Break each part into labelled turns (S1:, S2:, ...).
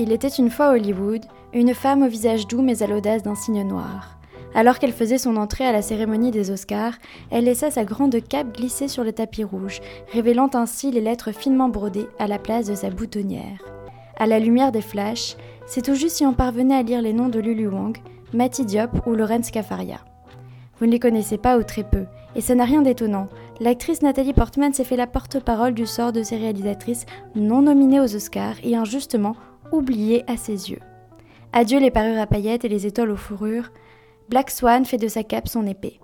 S1: Il était une fois Hollywood, une femme au visage doux mais à l'audace d'un cygne noir. Alors qu'elle faisait son entrée à la cérémonie des Oscars, elle laissa sa grande cape glisser sur le tapis rouge, révélant ainsi les lettres finement brodées à la place de sa boutonnière. À la lumière des flashs, c'est tout juste si on parvenait à lire les noms de Lulu Wang, Mati Diop ou Laurence Cafaria. Vous ne les connaissez pas ou très peu, et ça n'a rien d'étonnant. L'actrice Nathalie Portman s'est fait la porte-parole du sort de ces réalisatrices non nominées aux Oscars et injustement oublié à ses yeux. Adieu les parures à paillettes et les étoiles aux fourrures, Black Swan fait de sa cape son épée.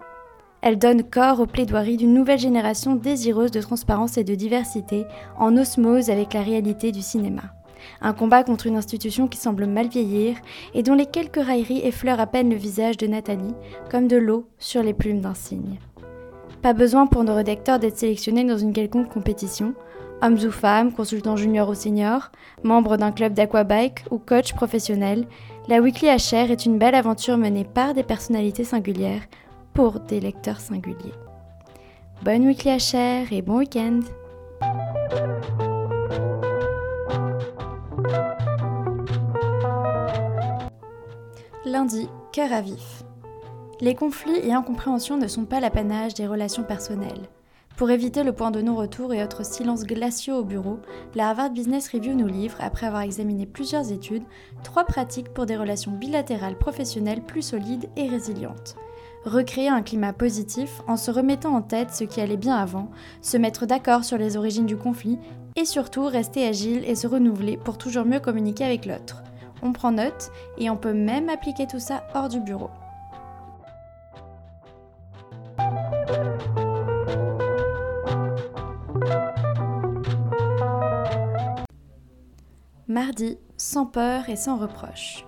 S1: Elle donne corps aux plaidoiries d'une nouvelle génération désireuse de transparence et de diversité, en osmose avec la réalité du cinéma. Un combat contre une institution qui semble mal vieillir et dont les quelques railleries effleurent à peine le visage de Nathalie, comme de l'eau sur les plumes d'un cygne. Pas besoin pour nos rédacteurs d'être sélectionnés dans une quelconque compétition, hommes ou femmes, consultants juniors ou seniors, membres d'un club d'aquabike ou coach professionnel, la Weekly HR est une belle aventure menée par des personnalités singulières pour des lecteurs singuliers. Bonne Weekly HR et bon week-end Lundi, cœur à vif. Les conflits et incompréhensions ne sont pas l'apanage des relations personnelles. Pour éviter le point de non-retour et autres silences glaciaux au bureau, la Harvard Business Review nous livre, après avoir examiné plusieurs études, trois pratiques pour des relations bilatérales professionnelles plus solides et résilientes. Recréer un climat positif en se remettant en tête ce qui allait bien avant, se mettre d'accord sur les origines du conflit et surtout rester agile et se renouveler pour toujours mieux communiquer avec l'autre. On prend note et on peut même appliquer tout ça hors du bureau. Mardi, sans peur et sans reproche.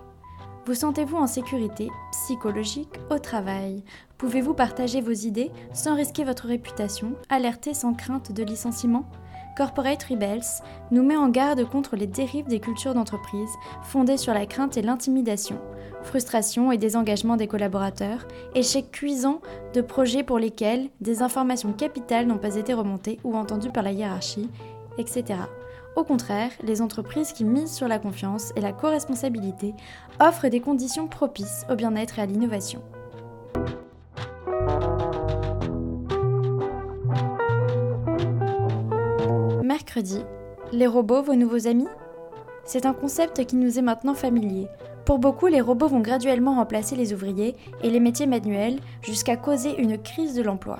S1: Vous sentez-vous en sécurité psychologique au travail? Pouvez-vous partager vos idées sans risquer votre réputation, alerter sans crainte de licenciement? Corporate Rebels nous met en garde contre les dérives des cultures d'entreprise fondées sur la crainte et l'intimidation, frustration et désengagement des collaborateurs, échec cuisant de projets pour lesquels des informations capitales n'ont pas été remontées ou entendues par la hiérarchie, etc. Au contraire, les entreprises qui misent sur la confiance et la co-responsabilité offrent des conditions propices au bien-être et à l'innovation. Mercredi, les robots, vos nouveaux amis? C'est un concept qui nous est maintenant familier. Pour beaucoup, les robots vont graduellement remplacer les ouvriers et les métiers manuels jusqu'à causer une crise de l'emploi.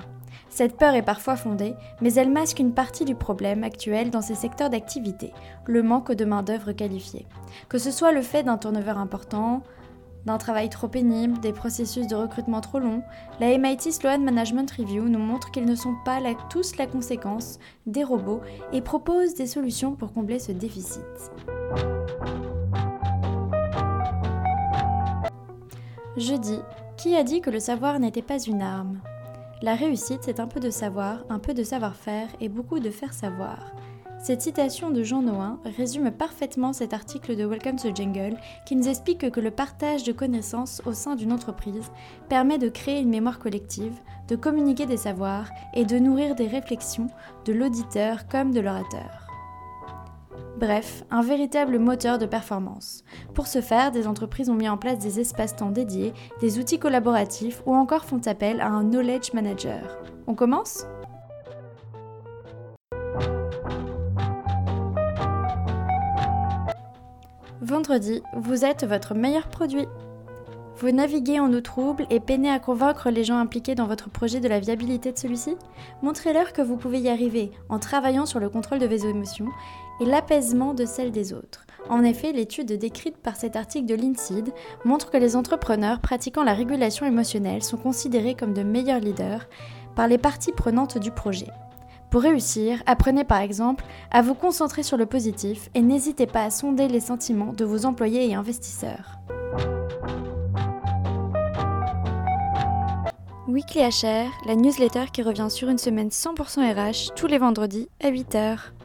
S1: Cette peur est parfois fondée, mais elle masque une partie du problème actuel dans ces secteurs d'activité, le manque de main-d'œuvre qualifiée. Que ce soit le fait d'un turnover important, d'un travail trop pénible, des processus de recrutement trop longs, la MIT Sloan Management Review nous montre qu'ils ne sont pas tous la conséquence des robots et propose des solutions pour combler ce déficit. Jeudi, qui a dit que le savoir n'était pas une arme? La réussite, c'est un peu de savoir, un peu de savoir-faire et beaucoup de faire savoir. Cette citation de Jean Noin résume parfaitement cet article de Welcome to Jungle qui nous explique que le partage de connaissances au sein d'une entreprise permet de créer une mémoire collective, de communiquer des savoirs et de nourrir des réflexions de l'auditeur comme de l'orateur. Bref, un véritable moteur de performance. Pour ce faire, des entreprises ont mis en place des espaces-temps dédiés, des outils collaboratifs ou encore font appel à un knowledge manager. On commence? Vendredi, vous êtes votre meilleur produit. Vous naviguez en eau trouble et peinez à convaincre les gens impliqués dans votre projet de la viabilité de celui-ci Montrez-leur que vous pouvez y arriver en travaillant sur le contrôle de vos émotions et l'apaisement de celles des autres. En effet, l'étude décrite par cet article de l'INSEAD montre que les entrepreneurs pratiquant la régulation émotionnelle sont considérés comme de meilleurs leaders par les parties prenantes du projet. Pour réussir, apprenez par exemple à vous concentrer sur le positif et n'hésitez pas à sonder les sentiments de vos employés et investisseurs. Weekly HR, la newsletter qui revient sur une semaine 100% RH tous les vendredis à 8h.